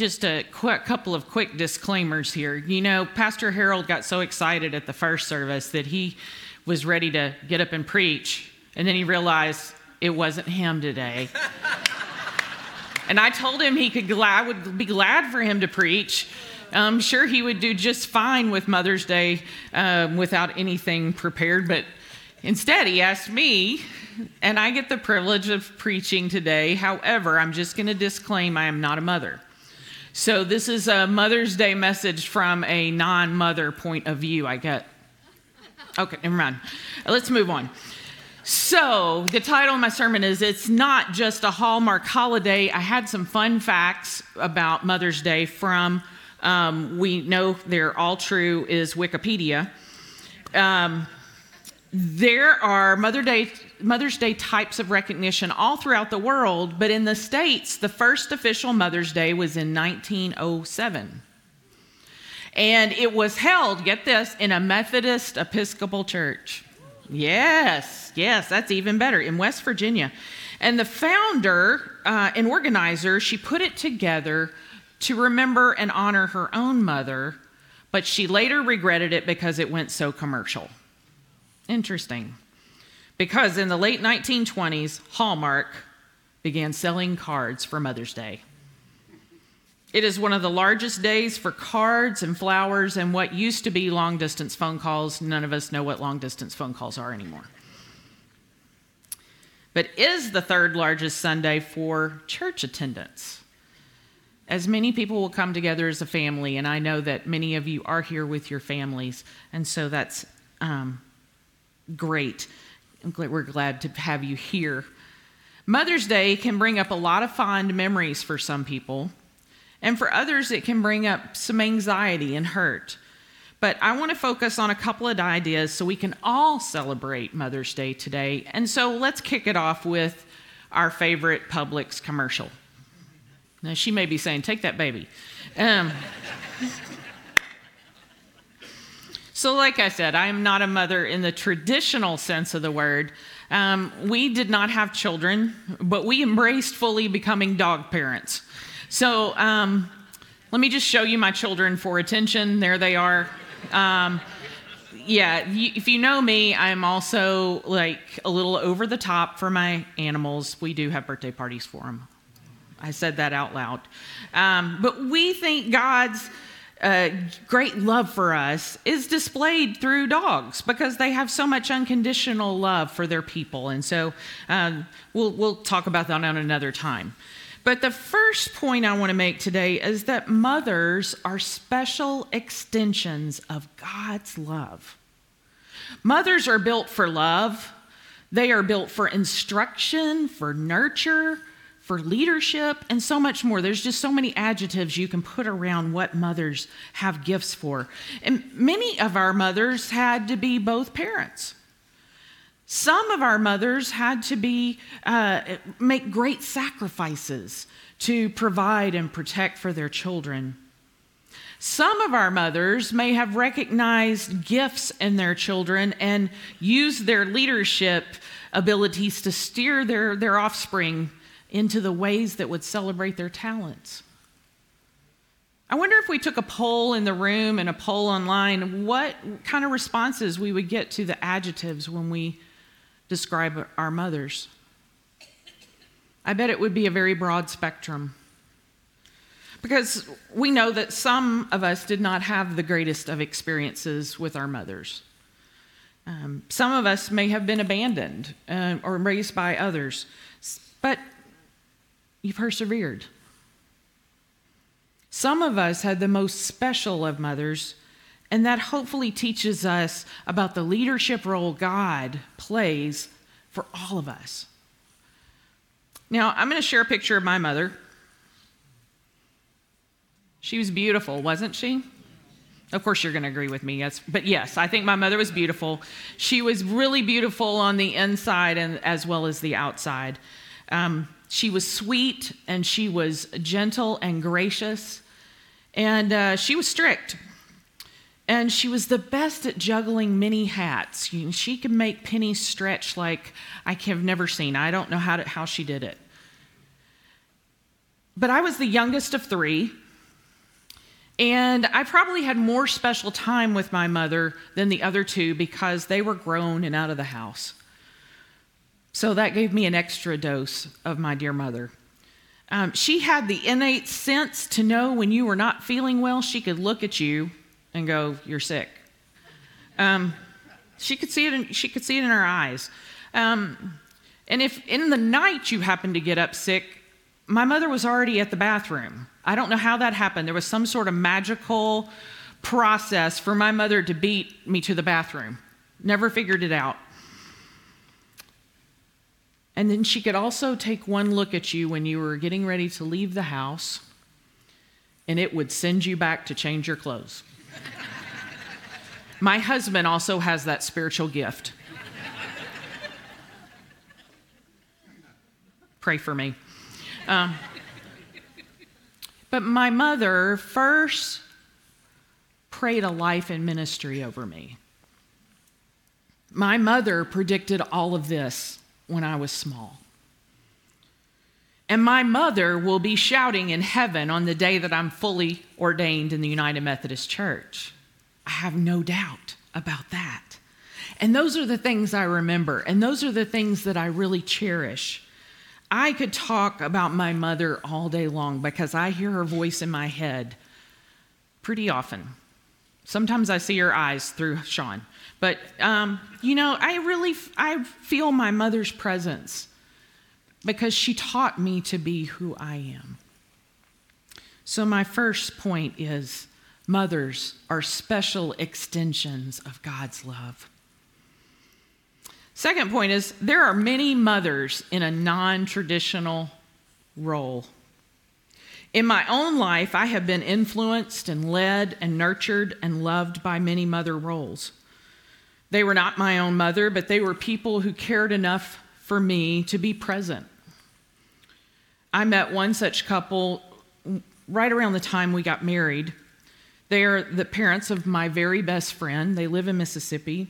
just a quick, couple of quick disclaimers here. You know, Pastor Harold got so excited at the first service that he was ready to get up and preach, and then he realized it wasn't him today. and I told him he could glad, would be glad for him to preach. I'm sure he would do just fine with Mother's Day um, without anything prepared, but instead he asked me, and I get the privilege of preaching today. However, I'm just going to disclaim I am not a mother. So this is a Mother's Day message from a non mother point of view, I get. Okay, never mind. Let's move on. So, the title of my sermon is It's Not Just a Hallmark Holiday. I had some fun facts about Mother's Day from, um, we know they're all true, is Wikipedia. Um, there are Mother Day, Mother's Day types of recognition all throughout the world, but in the States, the first official Mother's Day was in 1907. And it was held, get this, in a Methodist Episcopal church. Yes, yes, that's even better, in West Virginia. And the founder uh, and organizer, she put it together to remember and honor her own mother, but she later regretted it because it went so commercial. Interesting. Because in the late 1920s, Hallmark began selling cards for Mother's Day. It is one of the largest days for cards and flowers and what used to be long distance phone calls. None of us know what long distance phone calls are anymore. But is the third largest Sunday for church attendance. As many people will come together as a family, and I know that many of you are here with your families, and so that's um, great. We're glad to have you here. Mother's Day can bring up a lot of fond memories for some people, and for others, it can bring up some anxiety and hurt. But I want to focus on a couple of ideas so we can all celebrate Mother's Day today. And so let's kick it off with our favorite Publix commercial. Now, she may be saying, Take that baby. Um, So, like I said, I am not a mother in the traditional sense of the word. Um, we did not have children, but we embraced fully becoming dog parents. So, um, let me just show you my children for attention. There they are. Um, yeah, if you know me, I'm also like a little over the top for my animals. We do have birthday parties for them. I said that out loud. Um, but we think God's uh, great love for us is displayed through dogs because they have so much unconditional love for their people. And so um, we'll, we'll talk about that on another time. But the first point I want to make today is that mothers are special extensions of God's love. Mothers are built for love, they are built for instruction, for nurture, for leadership, and so much more. There's just so many adjectives you can put around what mothers have gifts for. And many of our mothers had to be both parents. Some of our mothers had to be uh, make great sacrifices to provide and protect for their children. Some of our mothers may have recognized gifts in their children and used their leadership abilities to steer their, their offspring into the ways that would celebrate their talents. I wonder if we took a poll in the room and a poll online, what kind of responses we would get to the adjectives when we describe our mothers. I bet it would be a very broad spectrum. Because we know that some of us did not have the greatest of experiences with our mothers. Um, some of us may have been abandoned uh, or raised by others. But you persevered. Some of us had the most special of mothers, and that hopefully teaches us about the leadership role God plays for all of us. Now, I'm going to share a picture of my mother. She was beautiful, wasn't she? Of course, you're going to agree with me, yes. But yes, I think my mother was beautiful. She was really beautiful on the inside and as well as the outside. Um, she was sweet and she was gentle and gracious, and uh, she was strict. And she was the best at juggling many hats. She could make pennies stretch like I have never seen. I don't know how, to, how she did it. But I was the youngest of three, And I probably had more special time with my mother than the other two because they were grown and out of the house. So that gave me an extra dose of my dear mother. Um, she had the innate sense to know when you were not feeling well, she could look at you and go, You're sick. Um, she could see it in, she could see it in her eyes. Um, and if in the night you happened to get up sick, my mother was already at the bathroom. I don't know how that happened. There was some sort of magical process for my mother to beat me to the bathroom. Never figured it out. And then she could also take one look at you when you were getting ready to leave the house, and it would send you back to change your clothes. My husband also has that spiritual gift. Pray for me. Um, but my mother first prayed a life in ministry over me. My mother predicted all of this when I was small. And my mother will be shouting in heaven on the day that I'm fully ordained in the United Methodist Church. I have no doubt about that. And those are the things I remember, and those are the things that I really cherish. I could talk about my mother all day long because I hear her voice in my head pretty often. Sometimes I see her eyes through Sean. But, um, you know, I really I feel my mother's presence because she taught me to be who I am. So, my first point is Mothers are special extensions of God's love. Second point is there are many mothers in a non traditional role. In my own life, I have been influenced and led and nurtured and loved by many mother roles. They were not my own mother, but they were people who cared enough for me to be present. I met one such couple right around the time we got married. They are the parents of my very best friend. They live in Mississippi.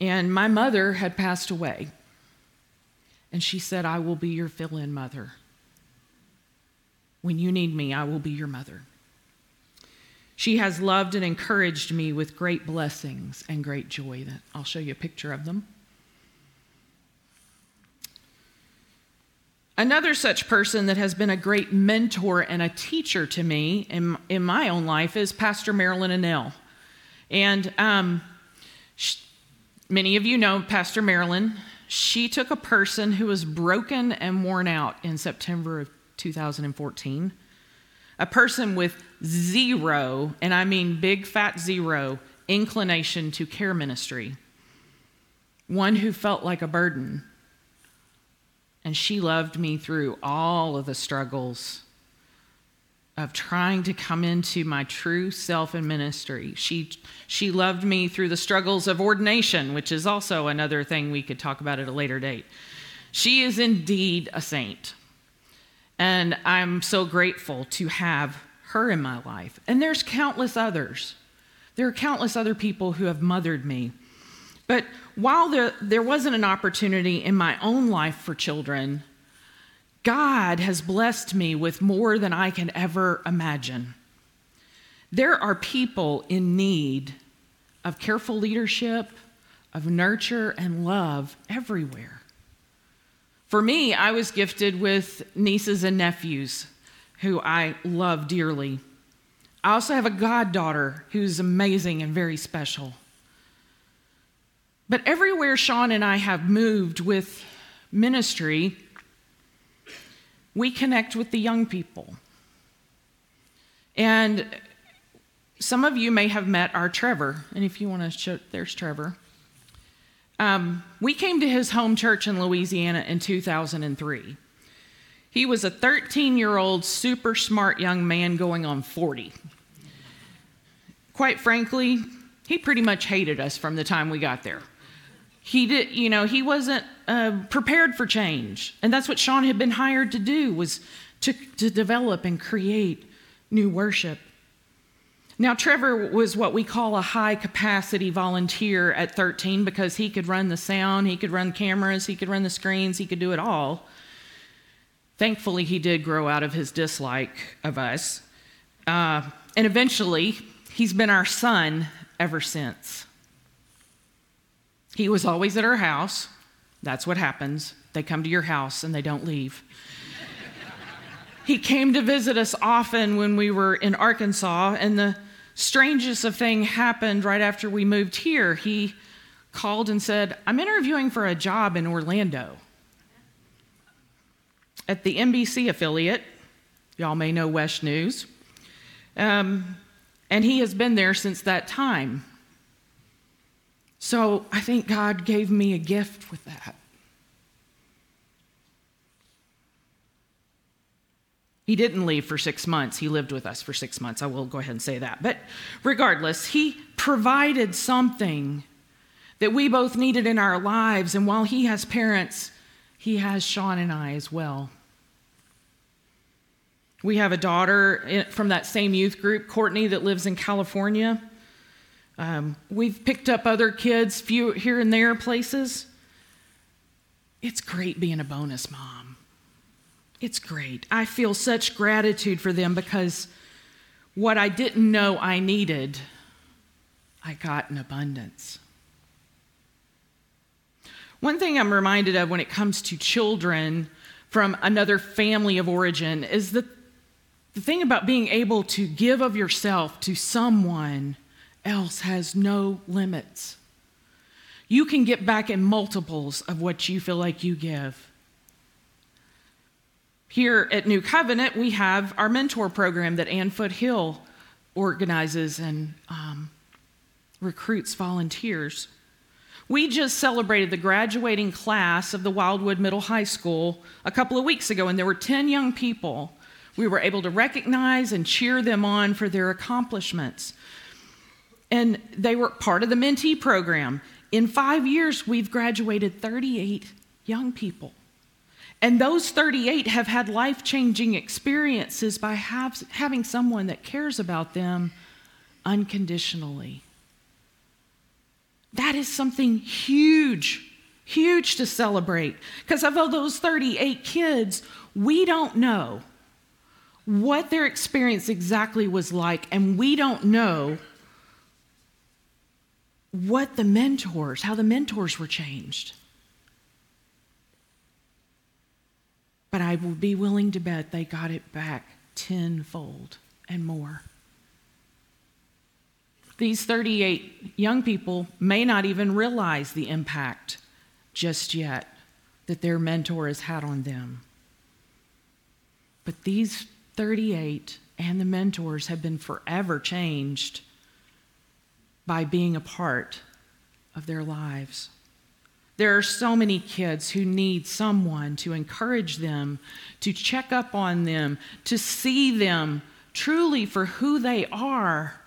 And my mother had passed away. And she said, I will be your fill in mother. When you need me, I will be your mother. She has loved and encouraged me with great blessings and great joy. That I'll show you a picture of them. Another such person that has been a great mentor and a teacher to me in, in my own life is Pastor Marilyn Annell. And um, she, many of you know Pastor Marilyn. She took a person who was broken and worn out in September of 2014, a person with zero, and I mean big fat zero, inclination to care ministry, one who felt like a burden and she loved me through all of the struggles of trying to come into my true self in ministry. She, she loved me through the struggles of ordination, which is also another thing we could talk about at a later date. She is indeed a saint. And I'm so grateful to have her in my life. And there's countless others. There are countless other people who have mothered me. But while there, there wasn't an opportunity in my own life for children, God has blessed me with more than I can ever imagine. There are people in need of careful leadership, of nurture and love everywhere. For me, I was gifted with nieces and nephews who I love dearly. I also have a goddaughter who's amazing and very special. But everywhere Sean and I have moved with ministry, we connect with the young people. And some of you may have met our Trevor. And if you want to show, there's Trevor. Um, we came to his home church in Louisiana in 2003. He was a 13 year old, super smart young man going on 40. Quite frankly, he pretty much hated us from the time we got there he did you know he wasn't uh, prepared for change and that's what sean had been hired to do was to, to develop and create new worship now trevor was what we call a high capacity volunteer at 13 because he could run the sound he could run cameras he could run the screens he could do it all thankfully he did grow out of his dislike of us Uh, and eventually, he's been our son ever since. He was always at our house. That's what happens. They come to your house and they don't leave. he came to visit us often when we were in Arkansas, and the strangest of thing happened right after we moved here. He called and said, I'm interviewing for a job in Orlando at the NBC affiliate. Y'all may know WESH News. Um, and he has been there since that time. So I think God gave me a gift with that. He didn't leave for six months. He lived with us for six months. I will go ahead and say that. But regardless, he provided something that we both needed in our lives. And while he has parents, he has Sean and I as well. We have a daughter from that same youth group, Courtney, that lives in California. Um, we've picked up other kids few here and there places. It's great being a bonus mom. It's great. I feel such gratitude for them because what I didn't know I needed, I got in abundance. One thing I'm reminded of when it comes to children from another family of origin is that the thing about being able to give of yourself to someone else has no limits. You can get back in multiples of what you feel like you give. Here at New Covenant, we have our mentor program that Ann Foothill organizes and um, recruits volunteers. We just celebrated the graduating class of the Wildwood Middle High School a couple of weeks ago, and there were 10 young people. We were able to recognize and cheer them on for their accomplishments. And they were part of the mentee program. In five years, we've graduated 38 young people. And those 38 have had life changing experiences by have, having someone that cares about them unconditionally. That is something huge, huge to celebrate. Because of those 38 kids, we don't know what their experience exactly was like, and we don't know what the mentors, how the mentors were changed. But I will be willing to bet they got it back tenfold and more. These 38 young people may not even realize the impact just yet that their mentor has had on them. But these 38 and the mentors have been forever changed by being a part of their lives. There are so many kids who need someone to encourage them, to check up on them, to see them truly for who they are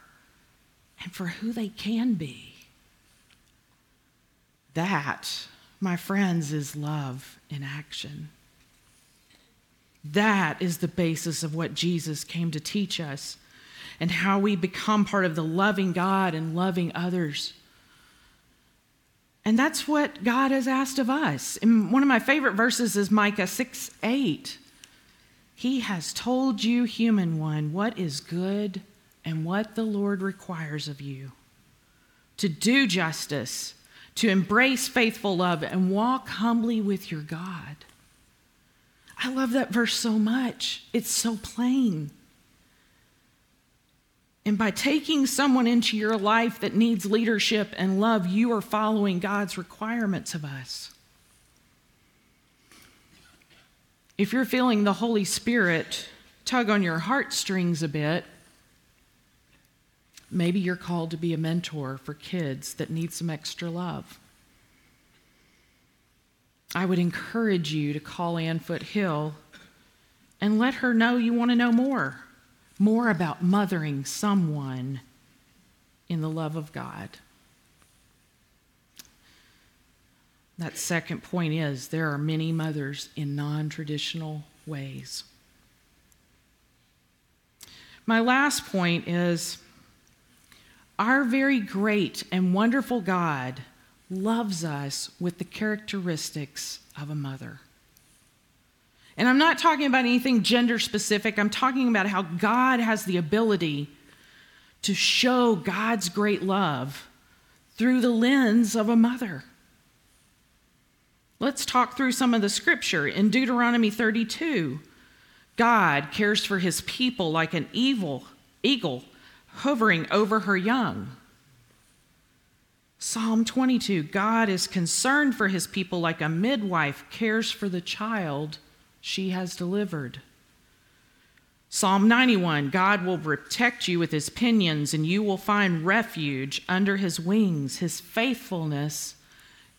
and for who they can be. That, my friends, is love in action. That is the basis of what Jesus came to teach us and how we become part of the loving God and loving others. And that's what God has asked of us. And one of my favorite verses is Micah 6 8. He has told you, human one, what is good and what the Lord requires of you to do justice, to embrace faithful love, and walk humbly with your God. I love that verse so much. It's so plain. And by taking someone into your life that needs leadership and love, you are following God's requirements of us. If you're feeling the Holy Spirit tug on your heartstrings a bit, Maybe you're called to be a mentor for kids that need some extra love. I would encourage you to call Ann Foothill and let her know you want to know more, more about mothering someone in the love of God. That second point is there are many mothers in non traditional ways. My last point is our very great and wonderful God loves us with the characteristics of a mother. And I'm not talking about anything gender specific, I'm talking about how God has the ability to show God's great love through the lens of a mother. Let's talk through some of the scripture. In Deuteronomy 32, God cares for his people like an evil eagle hovering over her young. Psalm 22 God is concerned for his people like a midwife cares for the child she has delivered. Psalm 91 God will protect you with his pinions, and you will find refuge under his wings. His faithfulness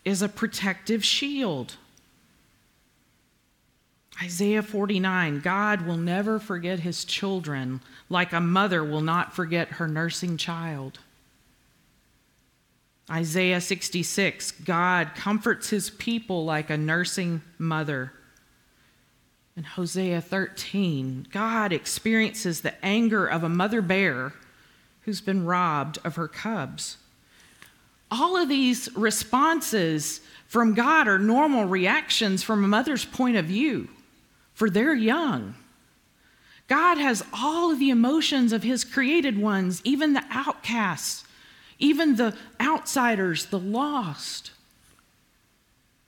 is a protective shield. Isaiah 49 God will never forget his children like a mother will not forget her nursing child. Isaiah 66 God comforts his people like a nursing mother. In Hosea 13, God experiences the anger of a mother bear who's been robbed of her cubs. All of these responses from God are normal reactions from a mother's point of view for their young. God has all of the emotions of his created ones, even the outcasts, even the outsiders, the lost.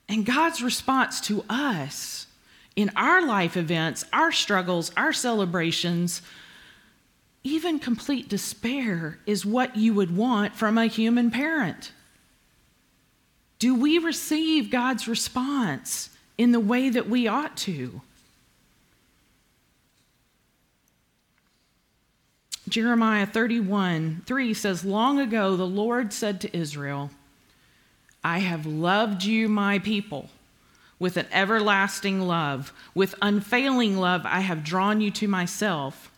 And God's response to us in our life events, our struggles, our celebrations, even complete despair is what you would want from a human parent. Do we receive God's response in the way that we ought to? Jeremiah 31 3 says, Long ago the Lord said to Israel, I have loved you, my people, with an everlasting love. With unfailing love, I have drawn you to myself.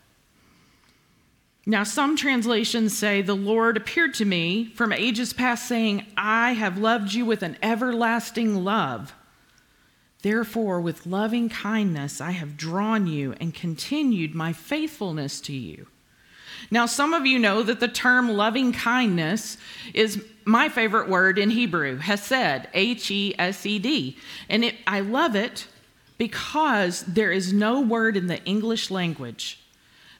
Now, some translations say, The Lord appeared to me from ages past, saying, I have loved you with an everlasting love. Therefore, with loving kindness, I have drawn you and continued my faithfulness to you. Now, some of you know that the term loving kindness is my favorite word in Hebrew, hesed, H E S E D. And it, I love it because there is no word in the English language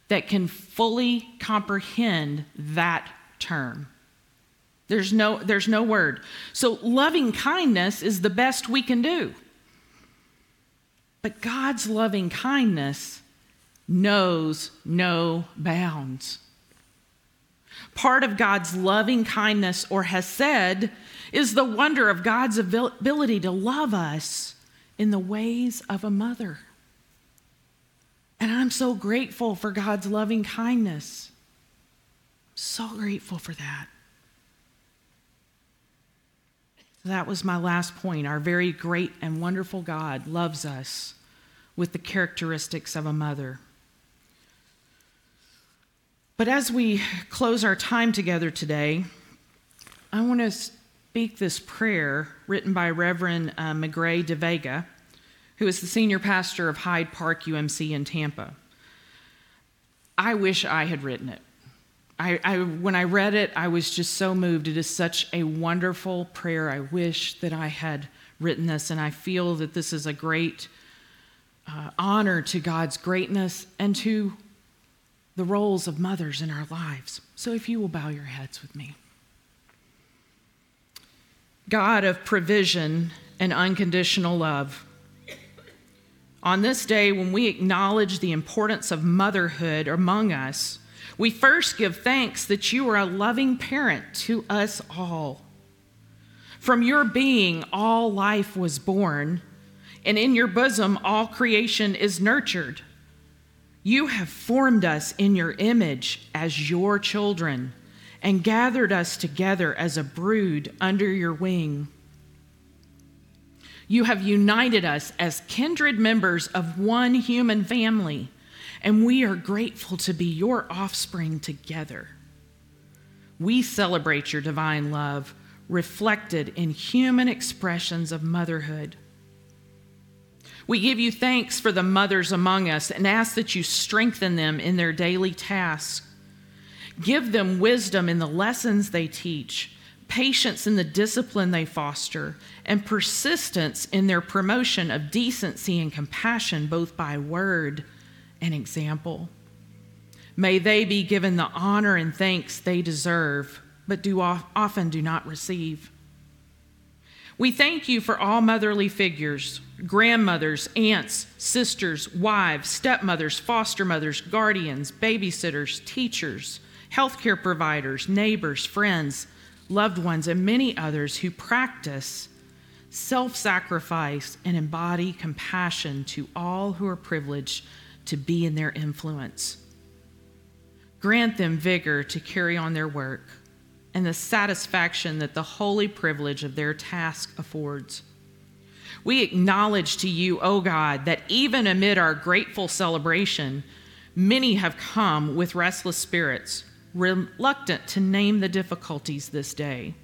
that can fully comprehend that term. There's no, there's no word. So, loving kindness is the best we can do. But God's loving kindness knows no bounds. Part of God's loving kindness or hesed is the wonder of God's ability to love us in the ways of a mother. And I'm so grateful for God's loving kindness. So grateful for that. That was my last point. Our very great and wonderful God loves us with the characteristics of a mother. But as we close our time together today, I want to speak this prayer written by Reverend uh, Magrey deVega, who is the senior pastor of Hyde Park UMC in Tampa. I wish I had written it. I, I, when I read it, I was just so moved. It is such a wonderful prayer. I wish that I had written this, and I feel that this is a great uh, honor to God's greatness and to the roles of mothers in our lives. So if you will bow your heads with me. God of provision and unconditional love, on this day when we acknowledge the importance of motherhood among us, we first give thanks that you are a loving parent to us all. From your being, all life was born, and in your bosom, all creation is nurtured. You have formed us in your image as your children and gathered us together as a brood under your wing. You have united us as kindred members of one human family, and we are grateful to be your offspring together. We celebrate your divine love reflected in human expressions of motherhood. We give you thanks for the mothers among us and ask that you strengthen them in their daily tasks. Give them wisdom in the lessons they teach, patience in the discipline they foster, and persistence in their promotion of decency and compassion, both by word and example. May they be given the honor and thanks they deserve, but do often do not receive. We thank you for all motherly figures grandmothers, aunts, sisters, wives, stepmothers, foster mothers, guardians, babysitters, teachers, healthcare providers, neighbors, friends, loved ones, and many others who practice self sacrifice and embody compassion to all who are privileged to be in their influence. Grant them vigor to carry on their work and the satisfaction that the holy privilege of their task affords. We acknowledge to you, O God, that even amid our grateful celebration, many have come with restless spirits, reluctant to name the difficulties this day.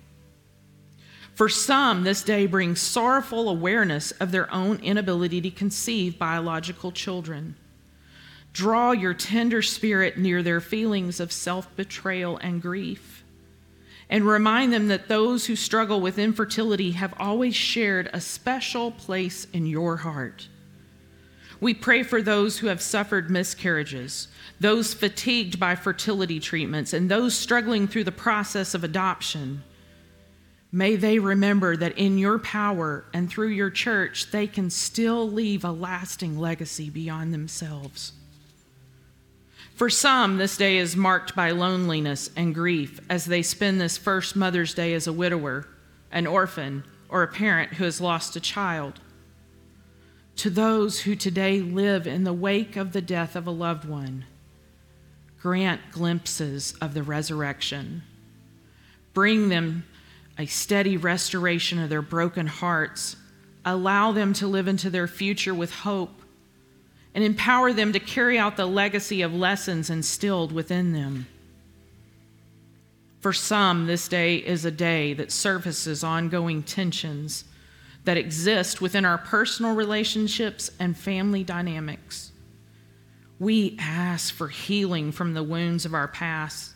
For some, this day brings sorrowful awareness of their own inability to conceive biological children. Draw your tender spirit near their feelings of self betrayal and grief and remind them that those who struggle with infertility have always shared a special place in your heart. We pray for those who have suffered miscarriages, those fatigued by fertility treatments, and those struggling through the process of adoption. May they remember that in your power and through your church, they can still leave a lasting legacy beyond themselves. For some, this day is marked by loneliness and grief as they spend this first Mother's Day as a widower, an orphan, or a parent who has lost a child. To those who today live in the wake of the death of a loved one, grant glimpses of the resurrection. Bring them a steady restoration of their broken hearts. Allow them to live into their future with hope and empower them to carry out the legacy of lessons instilled within them. For some, this day is a day that surfaces ongoing tensions that exist within our personal relationships and family dynamics. We ask for healing from the wounds of our past,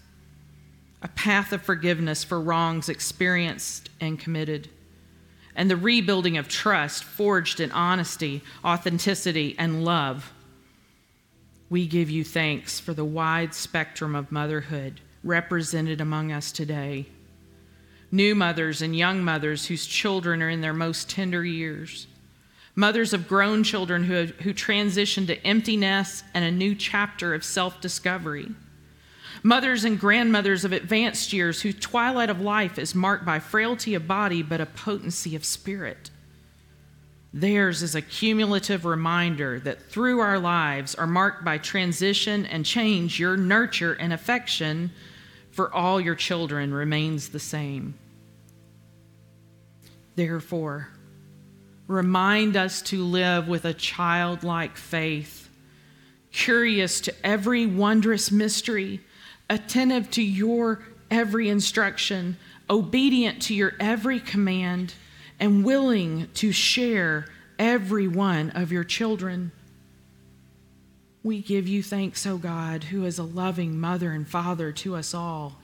a path of forgiveness for wrongs experienced and committed and the rebuilding of trust forged in honesty, authenticity, and love. We give you thanks for the wide spectrum of motherhood represented among us today. New mothers and young mothers whose children are in their most tender years. Mothers of grown children who, who transition to empty nests and a new chapter of self discovery mothers and grandmothers of advanced years whose twilight of life is marked by frailty of body but a potency of spirit. Theirs is a cumulative reminder that through our lives are marked by transition and change, your nurture and affection for all your children remains the same. Therefore, remind us to live with a childlike faith, curious to every wondrous mystery attentive to your every instruction, obedient to your every command, and willing to share every one of your children. We give you thanks, O God, who is a loving mother and father to us all.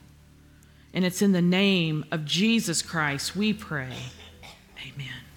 And it's in the name of Jesus Christ we pray. Amen.